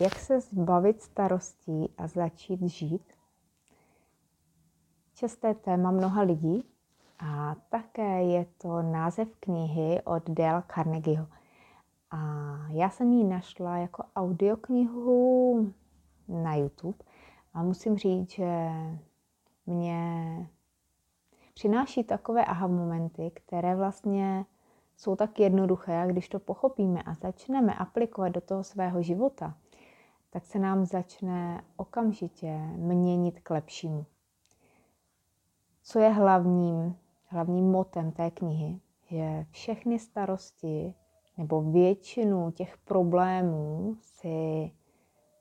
Jak se zbavit starostí a začít žít? Časté téma mnoha lidí a také je to název knihy od Dale Carnegieho. A já jsem ji našla jako audioknihu na YouTube a musím říct, že mě přináší takové aha momenty, které vlastně jsou tak jednoduché a když to pochopíme a začneme aplikovat do toho svého života, tak se nám začne okamžitě měnit k lepšímu. Co je hlavním, hlavním motem té knihy, že všechny starosti nebo většinu těch problémů si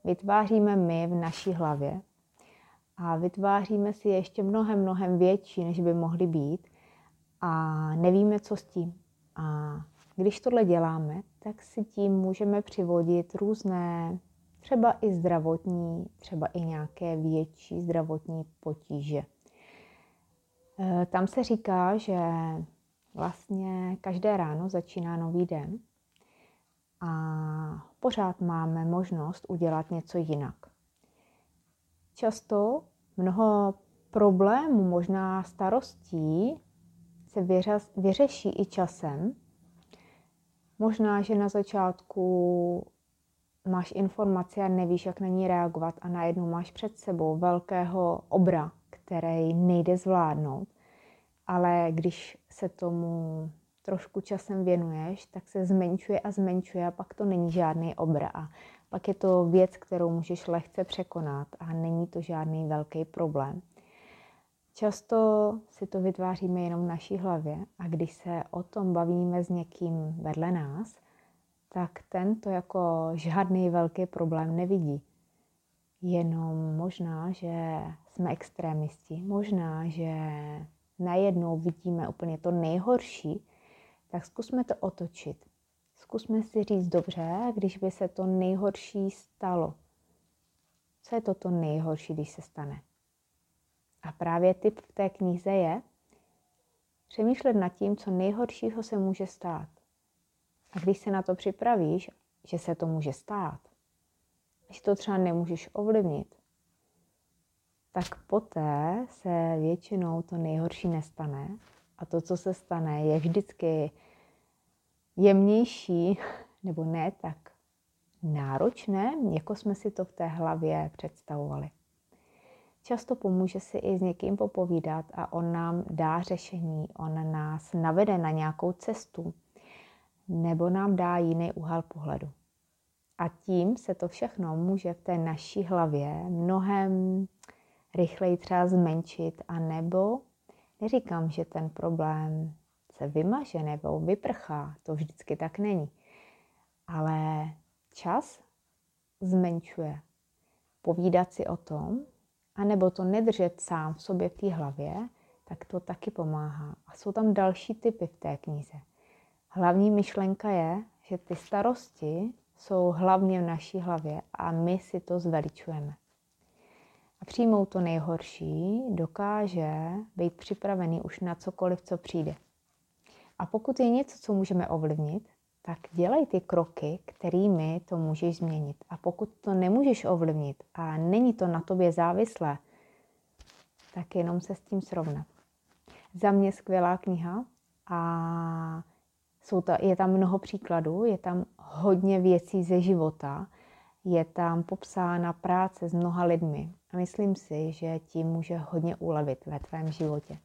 vytváříme my v naší hlavě a vytváříme si ještě mnohem, mnohem větší, než by mohly být a nevíme, co s tím. A když tohle děláme, tak si tím můžeme přivodit různé, třeba i zdravotní, třeba i nějaké větší zdravotní potíže. E, tam se říká, že vlastně každé ráno začíná nový den a pořád máme možnost udělat něco jinak. Často mnoho problémů, možná starostí, se vyřeší i časem. Možná, že na začátku máš informaci a nevíš, jak na ní reagovat a najednou máš před sebou velkého obra, který nejde zvládnout. Ale když se tomu trošku časem věnuješ, tak se zmenšuje a zmenšuje a pak to není žádný obra. A pak je to věc, kterou můžeš lehce překonat a není to žádný velký problém. Často si to vytváříme jenom v naší hlavě a když se o tom bavíme s někým vedle nás, tak ten to jako žádný velký problém nevidí. Jenom možná, že jsme extrémisti, možná, že najednou vidíme úplně to nejhorší, tak zkusme to otočit. Zkusme si říct dobře, když by se to nejhorší stalo. Co je to to nejhorší, když se stane? A právě tip v té knize je přemýšlet nad tím, co nejhoršího se může stát. A když se na to připravíš, že se to může stát, že to třeba nemůžeš ovlivnit, tak poté se většinou to nejhorší nestane. A to, co se stane, je vždycky jemnější, nebo ne tak náročné, jako jsme si to v té hlavě představovali. Často pomůže si i s někým popovídat a on nám dá řešení, on nás navede na nějakou cestu nebo nám dá jiný úhel pohledu. A tím se to všechno může v té naší hlavě mnohem rychleji třeba zmenšit a nebo neříkám, že ten problém se vymaže nebo vyprchá, to vždycky tak není. Ale čas zmenšuje. Povídat si o tom, anebo to nedržet sám v sobě v té hlavě, tak to taky pomáhá. A jsou tam další typy v té knize. Hlavní myšlenka je, že ty starosti jsou hlavně v naší hlavě a my si to zveličujeme. A přijmout to nejhorší dokáže být připravený už na cokoliv, co přijde. A pokud je něco, co můžeme ovlivnit, tak dělej ty kroky, kterými to můžeš změnit. A pokud to nemůžeš ovlivnit a není to na tobě závislé, tak jenom se s tím srovnat. Za mě skvělá kniha a jsou to, je tam mnoho příkladů, je tam hodně věcí ze života, je tam popsána práce s mnoha lidmi a myslím si, že tím může hodně ulevit ve tvém životě.